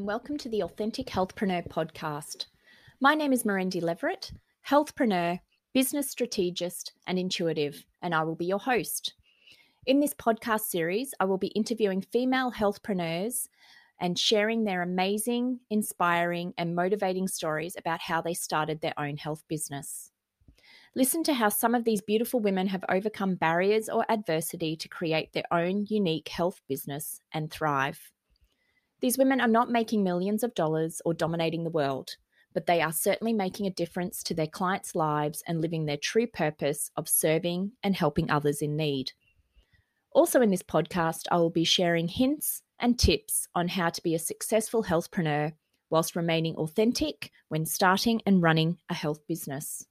and welcome to the Authentic Healthpreneur podcast. My name is Mirendi Leverett, healthpreneur, business strategist, and intuitive, and I will be your host. In this podcast series, I will be interviewing female healthpreneurs and sharing their amazing, inspiring, and motivating stories about how they started their own health business. Listen to how some of these beautiful women have overcome barriers or adversity to create their own unique health business and thrive. These women are not making millions of dollars or dominating the world, but they are certainly making a difference to their clients' lives and living their true purpose of serving and helping others in need. Also, in this podcast, I will be sharing hints and tips on how to be a successful healthpreneur whilst remaining authentic when starting and running a health business.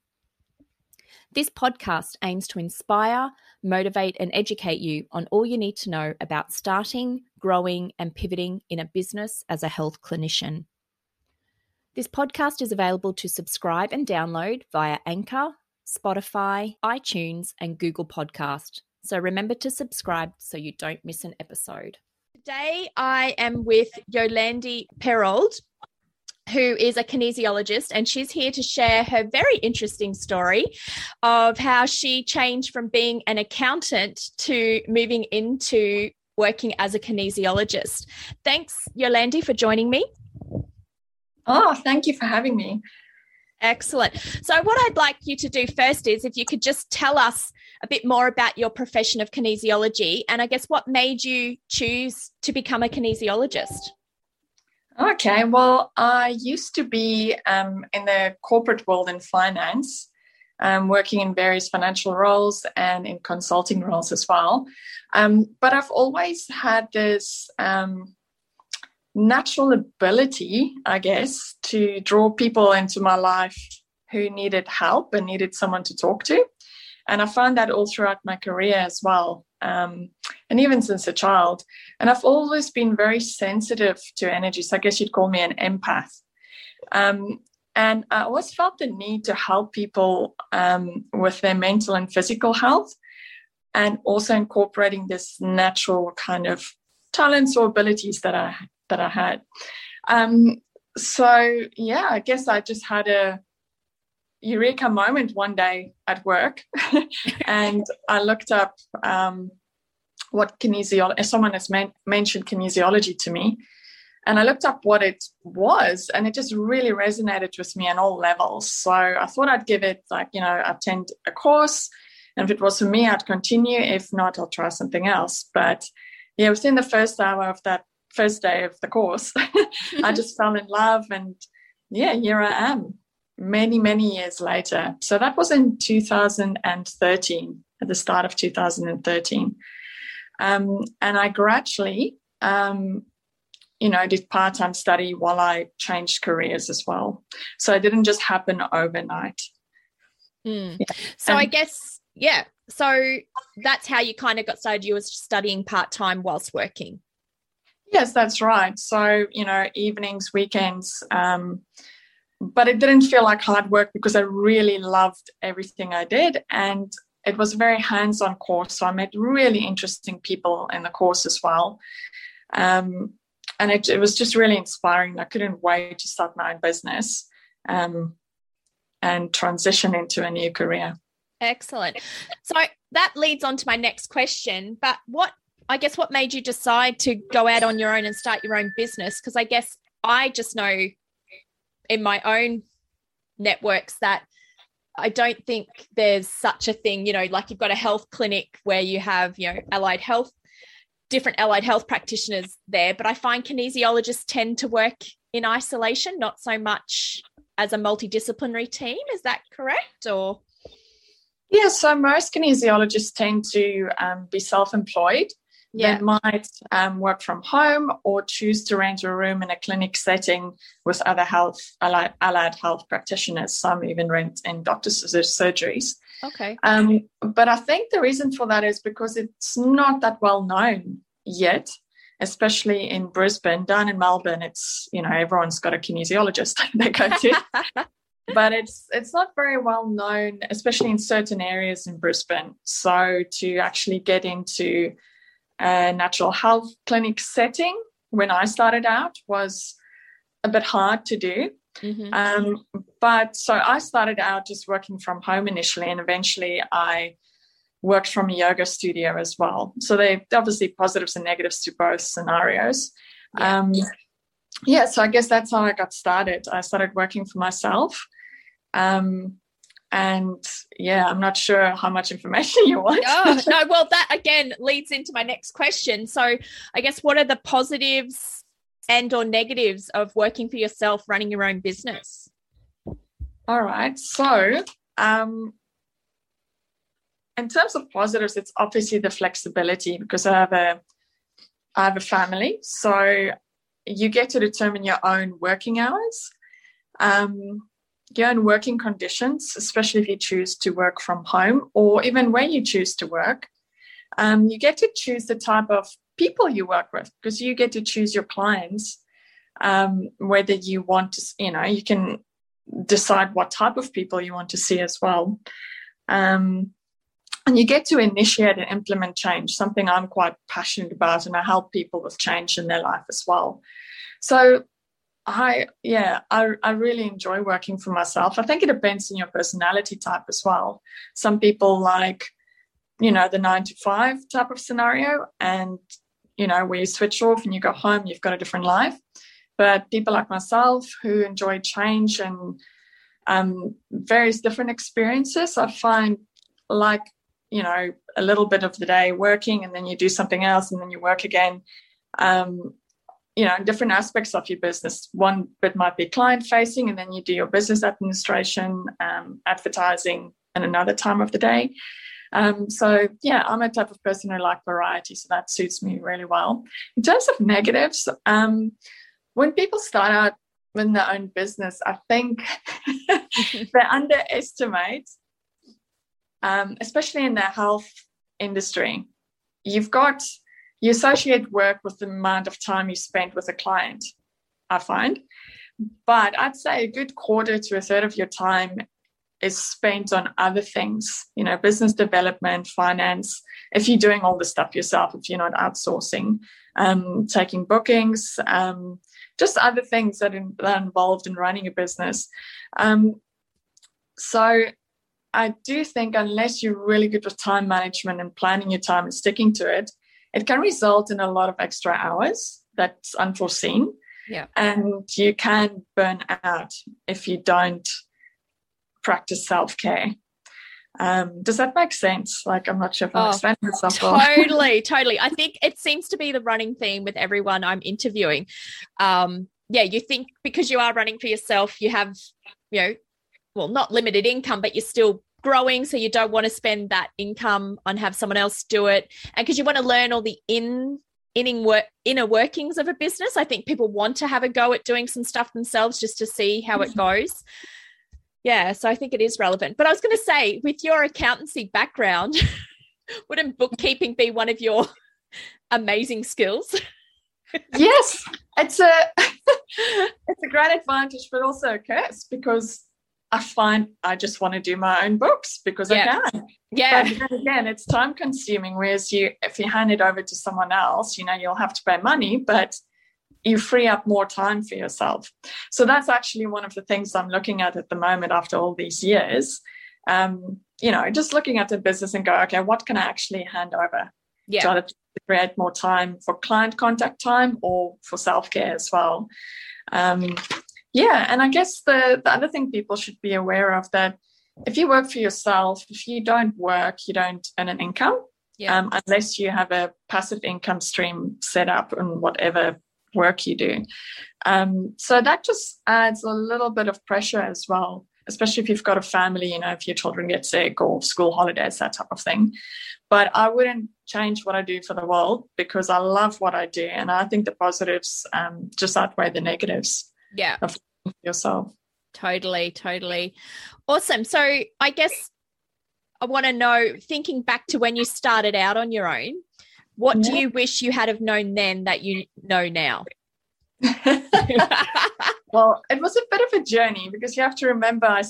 This podcast aims to inspire, motivate, and educate you on all you need to know about starting, growing, and pivoting in a business as a health clinician. This podcast is available to subscribe and download via Anchor, Spotify, iTunes, and Google Podcast. So remember to subscribe so you don't miss an episode. Today I am with Yolande Perold, who is a kinesiologist, and she's here to share her very interesting story of how she changed from being an accountant to moving into working as a kinesiologist. Thanks, Yolande, for joining me. Oh, thank you for having me. Excellent. So, what I'd like you to do first is if you could just tell us a bit more about your profession of kinesiology and I guess what made you choose to become a kinesiologist. Okay, well, I used to be um, in the corporate world in finance, um, working in various financial roles and in consulting roles as well. Um, but I've always had this um, natural ability, I guess, to draw people into my life who needed help and needed someone to talk to. And I found that all throughout my career as well, um, and even since a child. And I've always been very sensitive to energy. So I guess you'd call me an empath. Um, and I always felt the need to help people um, with their mental and physical health, and also incorporating this natural kind of talents or abilities that I that I had. Um, so yeah, I guess I just had a eureka moment one day at work and I looked up um, what kinesiology, someone has men- mentioned kinesiology to me. And I looked up what it was, and it just really resonated with me on all levels. So I thought I'd give it, like, you know, attend a course. And if it was for me, I'd continue. If not, I'll try something else. But yeah, within the first hour of that first day of the course, I just fell in love. And yeah, here I am many, many years later. So that was in 2013, at the start of 2013. Um, and I gradually, um, you know, did part time study while I changed careers as well. So it didn't just happen overnight. Mm. Yeah. So and, I guess, yeah. So that's how you kind of got started. You were studying part time whilst working. Yes, that's right. So, you know, evenings, weekends, um, but it didn't feel like hard work because I really loved everything I did. And it was a very hands on course. So I met really interesting people in the course as well. Um, and it, it, was just really inspiring. I couldn't wait to start my own business um, and transition into a new career. Excellent. So that leads on to my next question. But what, I guess, what made you decide to go out on your own and start your own business? Because I guess I just know in my own networks that I don't think there's such a thing, you know, like you've got a health clinic where you have, you know, allied health, different allied health practitioners there. But I find kinesiologists tend to work in isolation, not so much as a multidisciplinary team. Is that correct? Or yeah, so most kinesiologists tend to um, be self employed yeah. They might um, work from home or choose to rent a room in a clinic setting with other health allied, allied health practitioners. Some even rent in doctors' surgeries. Okay. Um, but I think the reason for that is because it's not that well known yet, especially in Brisbane. Down in Melbourne, it's you know everyone's got a kinesiologist they go to. but it's it's not very well known, especially in certain areas in Brisbane. So to actually get into a natural health clinic setting when I started out was a bit hard to do. Mm-hmm. Um, but so I started out just working from home initially, and eventually I worked from a yoga studio as well. So they obviously positives and negatives to both scenarios. Yeah. Um, yeah, so I guess that's how I got started. I started working for myself. Um, and yeah, I'm not sure how much information you want. oh, no, well, that again leads into my next question. So, I guess what are the positives and or negatives of working for yourself, running your own business? All right. So, um, in terms of positives, it's obviously the flexibility because I have a I have a family, so you get to determine your own working hours, um, your own working conditions, especially if you choose to work from home or even where you choose to work. Um, you get to choose the type of people you work with because you get to choose your clients, um, whether you want to, you know, you can decide what type of people you want to see as well. Um, and you get to initiate and implement change, something I'm quite passionate about, and I help people with change in their life as well. So I yeah, I, I really enjoy working for myself. I think it depends on your personality type as well. Some people like, you know, the nine to five type of scenario and you know, where you switch off and you go home, you've got a different life. But people like myself who enjoy change and um, various different experiences, I find like you know a little bit of the day working and then you do something else and then you work again um, you know different aspects of your business. One bit might be client facing and then you do your business administration um, advertising and another time of the day. Um, so yeah i'm a type of person who like variety so that suits me really well. In terms of negatives um, when people start out in their own business i think they underestimate um, especially in the health industry, you've got you associate work with the amount of time you spend with a client, I find. But I'd say a good quarter to a third of your time is spent on other things, you know, business development, finance. If you're doing all the stuff yourself, if you're not outsourcing, um, taking bookings, um, just other things that, in, that, are involved in running a business. Um, so I do think unless you're really good with time management and planning your time and sticking to it, it can result in a lot of extra hours that's unforeseen. Yeah. And you can burn out if you don't practice self care. Um, does that make sense? Like, I'm not sure if I'm oh, explaining myself Totally, totally. I think it seems to be the running theme with everyone I'm interviewing. Um, yeah, you think because you are running for yourself, you have, you know, well, not limited income, but you're still growing. So you don't want to spend that income on have someone else do it. And because you want to learn all the in inning work inner workings of a business. I think people want to have a go at doing some stuff themselves just to see how it mm-hmm. goes. Yeah, so I think it is relevant. But I was going to say, with your accountancy background, wouldn't bookkeeping be one of your amazing skills? yes, it's a it's a great advantage, but also a curse because I find I just want to do my own books because yeah. I can. Yeah. But again, it's time consuming. Whereas you, if you hand it over to someone else, you know, you'll have to pay money, but you free up more time for yourself. So that's actually one of the things I'm looking at at the moment after all these years. Um, you know, just looking at the business and go, okay, what can I actually hand over? Yeah. To create more time for client contact time or for self care as well. Um, yeah, and I guess the, the other thing people should be aware of that if you work for yourself, if you don't work, you don't earn an income. Yeah. Um, unless you have a passive income stream set up in whatever work you do. Um, so that just adds a little bit of pressure as well, especially if you've got a family, you know, if your children get sick or school holidays, that type of thing. But I wouldn't change what I do for the world because I love what I do. And I think the positives um, just outweigh the negatives yeah. Of yourself. Totally totally. Awesome. So i guess i want to know thinking back to when you started out on your own what yeah. do you wish you had have known then that you know now? Well it was a bit of a journey because you have to remember I,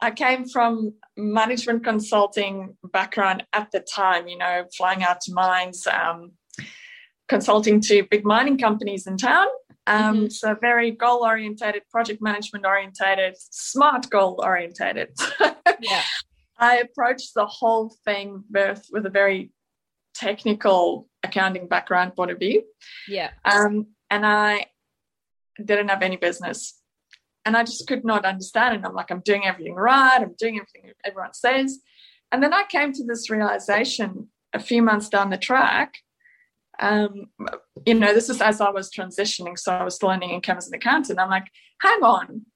I came from management consulting background at the time you know flying out to mines um, consulting to big mining companies in town Um, mm-hmm. So very goal orientated, project management orientated, smart goal orientated. yeah. I approached the whole thing with, with a very technical accounting background point of view. Yeah. Um, and I didn't have any business. And I just could not understand And I'm like, I'm doing everything right. I'm doing everything everyone says. And then I came to this realization a few months down the track. Um, you know, this is as I was transitioning. So I was learning in as an accountant. I'm like, hang on,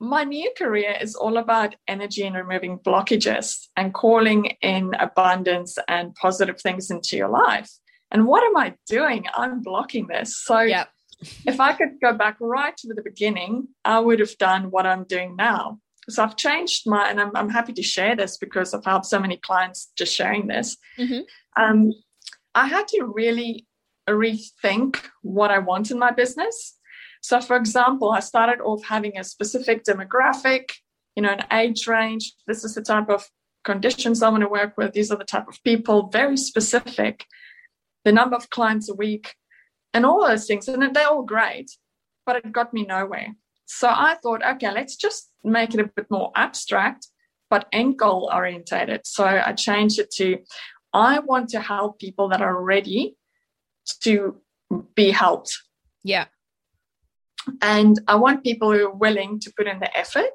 my new career is all about energy and removing blockages and calling in abundance and positive things into your life. And what am I doing? I'm blocking this. So yep. if I could go back right to the beginning, I would have done what I'm doing now. So I've changed my, and I'm, I'm happy to share this because I've helped so many clients just sharing this. Mm-hmm. Um, I had to really rethink what I want in my business so, for example, I started off having a specific demographic, you know, an age range. This is the type of conditions I want to work with. These are the type of people, very specific. The number of clients a week, and all those things. And they're all great, but it got me nowhere. So I thought, okay, let's just make it a bit more abstract, but end goal orientated. So I changed it to I want to help people that are ready to be helped. Yeah. And I want people who are willing to put in the effort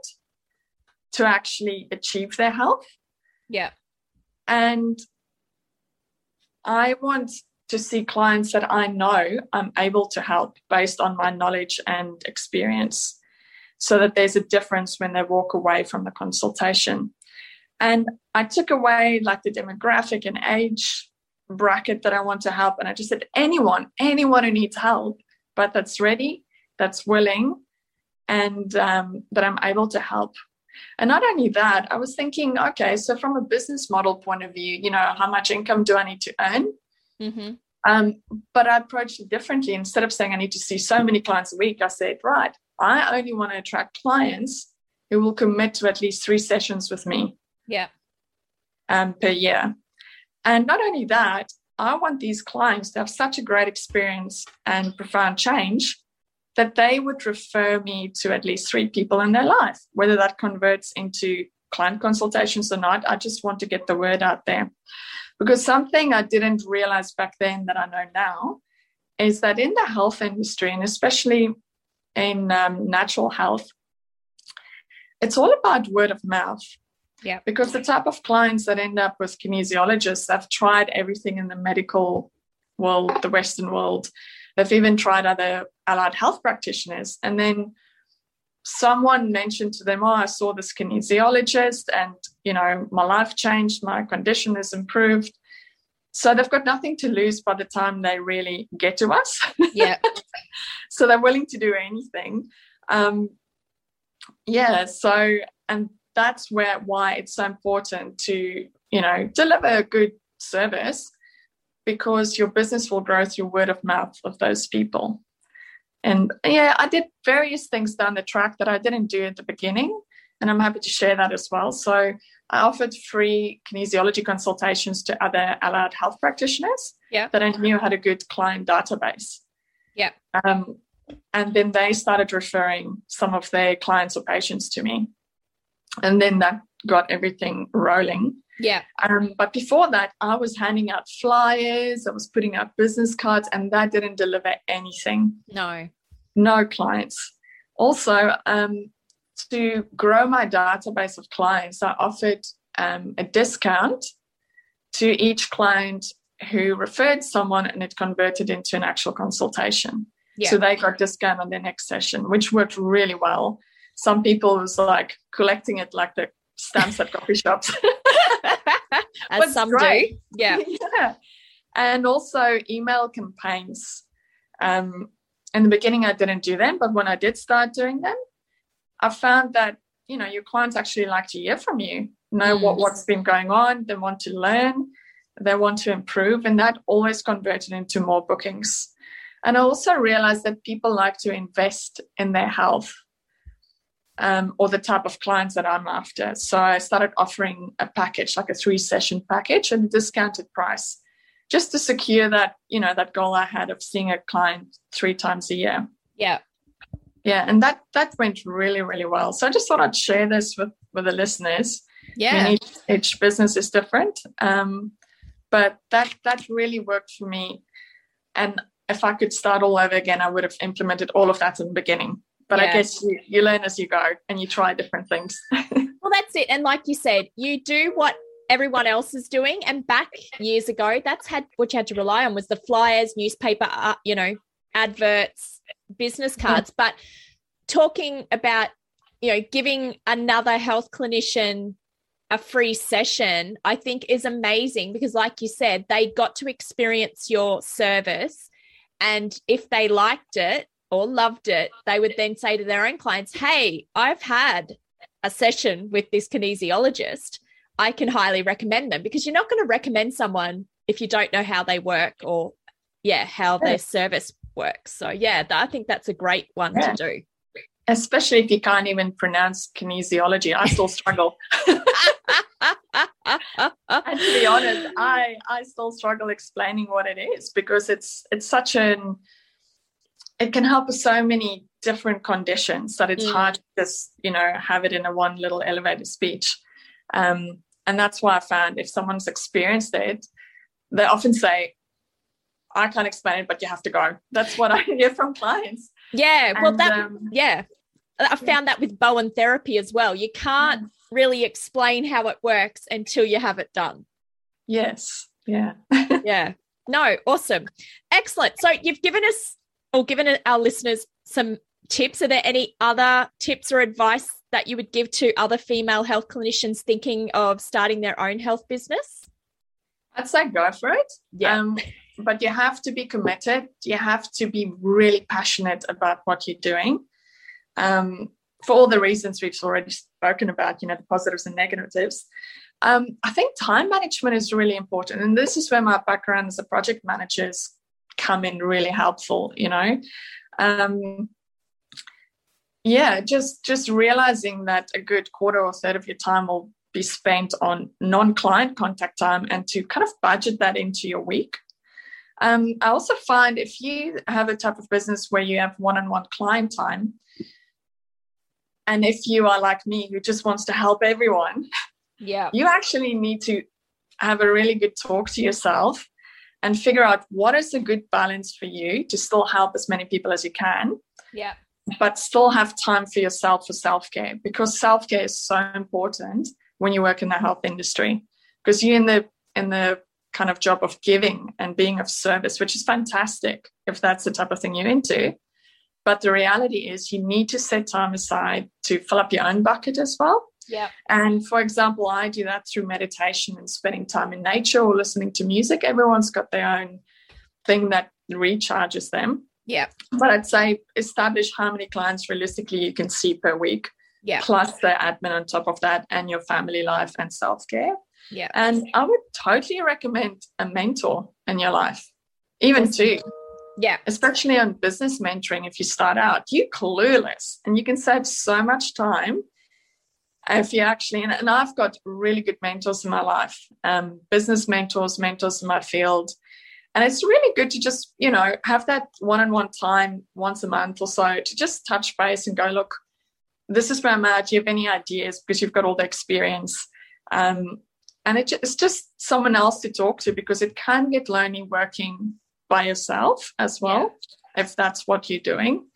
to actually achieve their health. Yeah. And I want to see clients that I know I'm able to help based on my knowledge and experience so that there's a difference when they walk away from the consultation. And I took away like the demographic and age bracket that I want to help. And I just said, anyone, anyone who needs help, but that's ready that's willing and um, that I'm able to help. And not only that, I was thinking, okay, so from a business model point of view, you know, how much income do I need to earn? Mm-hmm. Um, but I approached it differently. Instead of saying I need to see so many clients a week, I said, right, I only want to attract clients who will commit to at least three sessions with me. Yeah. Um, per year. And not only that, I want these clients to have such a great experience and profound change that they would refer me to at least three people in their life, whether that converts into client consultations or not. I just want to get the word out there. Because something I didn't realize back then that I know now is that in the health industry, and especially in um, natural health, it's all about word of mouth. Yeah. Because the type of clients that end up with kinesiologists have tried everything in the medical world, the Western world, They've even tried other allied health practitioners. And then someone mentioned to them, Oh, I saw this kinesiologist and, you know, my life changed, my condition has improved. So they've got nothing to lose by the time they really get to us. Yeah. so they're willing to do anything. Um, yeah. So, and that's where why it's so important to, you know, deliver a good service because your business will grow through word of mouth of those people. And yeah, I did various things down the track that I didn't do at the beginning. And I'm happy to share that as well. So I offered free kinesiology consultations to other allied health practitioners yeah. that I knew had a good client database. Yeah. Um, and then they started referring some of their clients or patients to me. And then that got everything rolling. Yeah. Um, but before that, I was handing out flyers, I was putting out business cards, and that didn't deliver anything. No. No clients. Also, um, to grow my database of clients, I offered um, a discount to each client who referred someone and it converted into an actual consultation. Yeah. So they got discount on their next session, which worked really well. Some people was like collecting it like the stamps at coffee shops. As some great. do. Yeah. yeah. And also email campaigns. Um, in the beginning, I didn't do them, but when I did start doing them, I found that you know your clients actually like to hear from you, know mm. what what's been going on, they want to learn, they want to improve, and that always converted into more bookings. And I also realized that people like to invest in their health um, or the type of clients that I'm after. So I started offering a package, like a three session package at a discounted price, just to secure that, you know, that goal I had of seeing a client three times a year. Yeah. Yeah, and that that went really really well. So I just thought I'd share this with with the listeners. Yeah. I mean, each, each business is different, um, but that that really worked for me. And if I could start all over again, I would have implemented all of that in the beginning. But Yeah. I guess you, you learn as you go and you try different things. Well, that's it. And like you said, you do what everyone else is doing. And back years ago, that's had what you had to rely on was the flyers, newspaper, uh, you know, adverts, business cards. But talking about, you know, giving another health clinician a free session, I think is amazing because, like you said, they got to experience your service. And if they liked it or loved it, they would then say to their own clients, Hey, I've had a session with this kinesiologist, I can highly recommend them because you're not going to recommend someone if you don't know how they work or, yeah, how their service works. So, yeah, I think that's a great one Yeah. to do. Especially if you can't even pronounce kinesiology. I still struggle. and to be honest, I I still struggle explaining what it is because it's it's such an it can help with so many different conditions that it's Mm. hard to just you know have it in a one little elevator speech. Um, and that's why I found if someone's experienced it, they often say, "I can't explain it, but you have to go." That's what I hear from clients. yeah, well, And, that, um, yeah. I found that with Bowen therapy as well. You can't really explain how it works until you have it done. yes, yeah. yeah. No, awesome. Excellent. So you've given us given our listeners some tips. Are there any other tips or advice that you would give to other female health clinicians thinking of starting their own health business? I'd say go for it. Yeah. Um, but you have to be committed. You have to be really passionate about what you're doing. Um, for all the reasons we've already spoken about, you know, the positives and negatives. Um, I think time management is really important. And this is where my background as a project managers come in really helpful, you know. Um, yeah, just just realizing that a good quarter or third of your time will be spent on non-client contact time and to kind of budget that into your week. Um, I also find if you have a type of business where you have one-on-one client time, and if you are like me who just wants to help everyone, Yeah. you actually need to have a really good talk to yourself and figure out what is a good balance for you to still help as many people as you can Yeah. but still have time for yourself for self-care because self-care is so important when you work in the health industry because you're in the in the kind of job of giving and being of service which is fantastic if that's the type of thing you're into but the reality is you need to set time aside to fill up your own bucket as well Yeah. and for example, I do that through meditation and spending time in nature or listening to music. Everyone's got their own thing that recharges them. Yeah. But I'd say establish how many clients realistically you can see per week, Yeah. plus the admin on top of that, and your family life and self care. Yeah. And I would totally recommend a mentor in your life, even two, Yeah. especially on business mentoring. If you start out, you're clueless and you can save so much time if you actually and, i've got really good mentors in my life um, business mentors mentors in my field. And it's really good to just you know have that one-on-one time once a month or so to just touch base and go look this is where i'm at. Do you have any ideas? Because you've got all the experience. Um, and it, it's just someone else to talk to because it can get lonely working by yourself as well if that's what you're doing.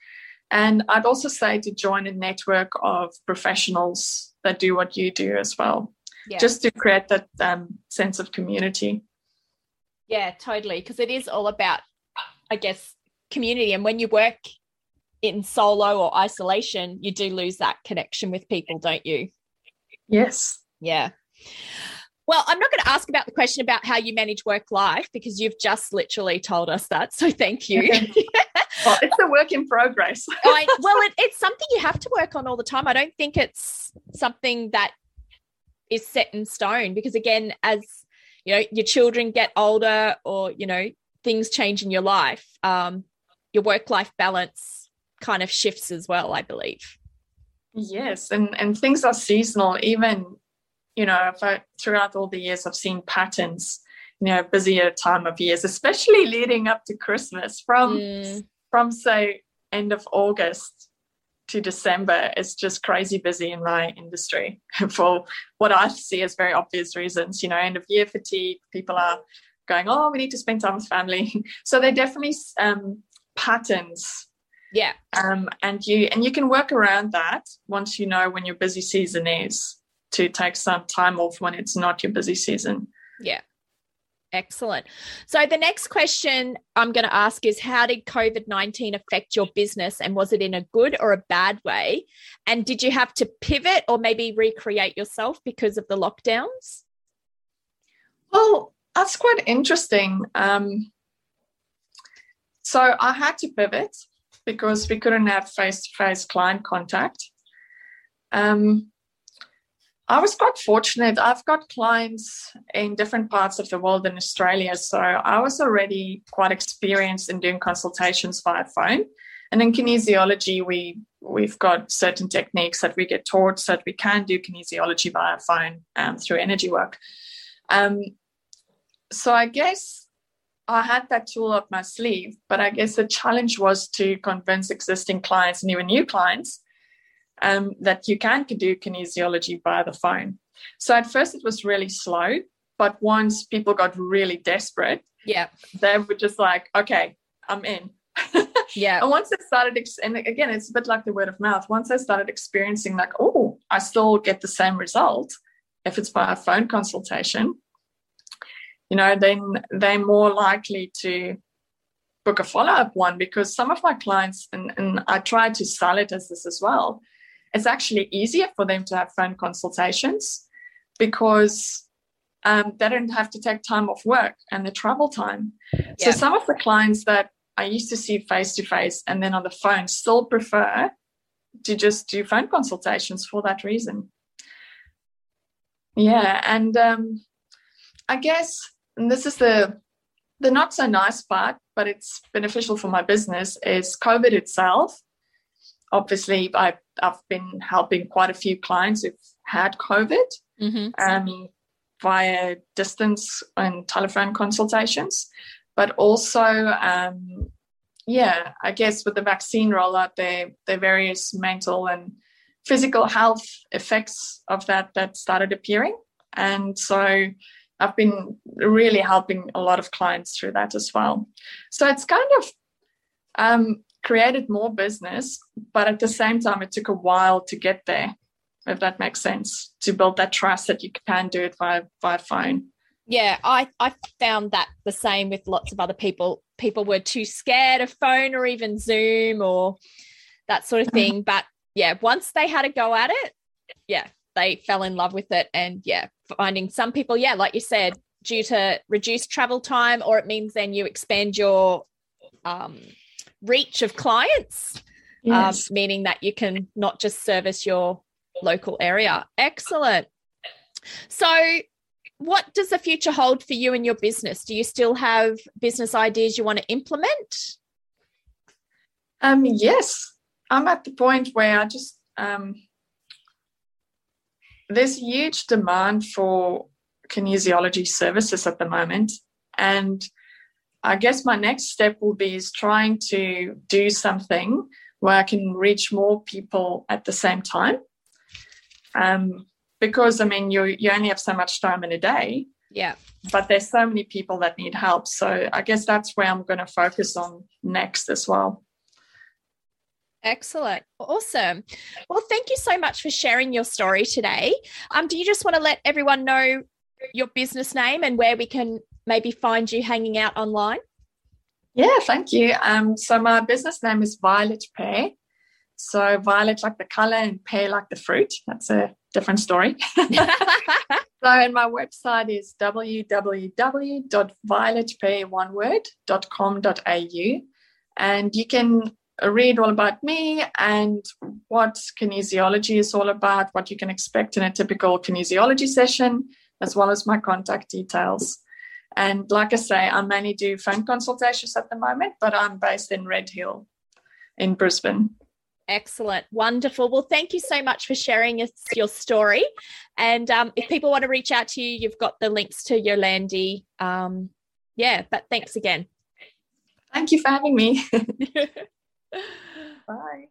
And I'd also say to join a network of professionals that do what you do as well, Yeah. just to create that um, sense of community. Yeah, totally. Because it is all about, I guess, community. And when you work in solo or isolation, you do lose that connection with people, don't you? Yes. Yeah. Well, I'm not going to ask about the question about how you manage work life because you've just literally told us that. So thank you. Well, it's a work in progress. I, well, it, it's something you have to work on all the time. I don't think it's something that is set in stone because, again, as you know, your children get older or you know things change in your life, um, your work-life balance kind of shifts as well. I believe. Yes, and and things are seasonal. Even you know, if I, throughout all the years, I've seen patterns. You know, busier time of years, especially leading up to Christmas. From Mm, from say end of August to December is just crazy busy in my industry for what I see as very obvious reasons. You know, end of year fatigue, people are going, oh, we need to spend time with family. so they're definitely um, patterns. Yeah. Um, and you and you can work around that once you know when your busy season is to take some time off when it's not your busy season. Yeah. Excellent. So, the next question I'm going to ask is How did COVID 19 affect your business? And was it in a good or a bad way? And did you have to pivot or maybe recreate yourself because of the lockdowns? Well, that's quite interesting. Um, so, I had to pivot because we couldn't have face to face client contact. Um, I was quite fortunate. I've got clients in different parts of the world in Australia. So I was already quite experienced in doing consultations via phone. And in kinesiology, we we've got certain techniques that we get taught so that we can do kinesiology via phone um, through energy work. Um, so I guess I had that tool up my sleeve, but I guess the challenge was to convince existing clients and even new clients um, that you can do kinesiology by the phone. So at first it was really slow, but once people got really desperate, yeah, they were just like, okay, I'm in. yeah. And once they started, ex- and again, it's a bit like the word of mouth. Once I started experiencing, like, oh, I still get the same result if it's by a phone consultation, you know, then they're more likely to book a follow up one because some of my clients, and, and I try to sell it as this as well, it's actually easier for them to have phone consultations because um, they don't have to take time off work and the travel time. Yeah. So some of the clients that I used to see face to face and then on the phone still prefer to just do phone consultations for that reason. Yeah, and um, I guess and this is the the not so nice part, but it's beneficial for my business. Is COVID itself obviously I, have been helping quite a few clients who've had COVID mm-hmm. um, via distance and telephone consultations, but also, um, yeah, I guess with the vaccine rollout, there there various mental and physical health effects of that that started appearing, and so. I've been really helping a lot of clients through that as well. So it's kind of um, created more business, but at the same time, it took a while to get there, if that makes sense, to build that trust that you can do it via, via phone. Yeah, I, I found that the same with lots of other people. People were too scared of phone or even Zoom or that sort of mm-hmm. thing. But yeah, once they had a go at it, yeah, they fell in love with it. And yeah, finding some people, yeah, like you said, due to reduced travel time, or it means then you expand your um, reach of clients, um, yes. um, meaning that you can not just service your local area. Excellent. So, what does the future hold for you and your business? Do you still have business ideas you want to implement? Um, yes, I'm at the point where I just um, there's huge demand for kinesiology services at the moment, and I guess my next step will be is trying to do something where I can reach more people at the same time. Um, because I mean, you you only have so much time in a day. Yeah. But there's so many people that need help. So I guess that's where I'm going to focus on next as well. Excellent. Awesome. Well, thank you so much for sharing your story today. Um, do you just want to let everyone know your business name and where we can maybe find you hanging out online? Yeah, thank you. Um, so my business name is Violet Pear. So violet like the color and pear like the fruit. That's a different story. so and my website is www.violetpear.com.au and you can read all about me and what kinesiology is all about, what you can expect in a typical kinesiology session, as well as my contact details. And like I say, I mainly do phone consultations at the moment, but I'm based in Red Hill in Brisbane. Excellent. Wonderful. Well, thank you so much for sharing your story. And um, if people want to reach out to you, you've got the links to Yolande. Um, yeah, but thanks again. Thank you for having me. Bye.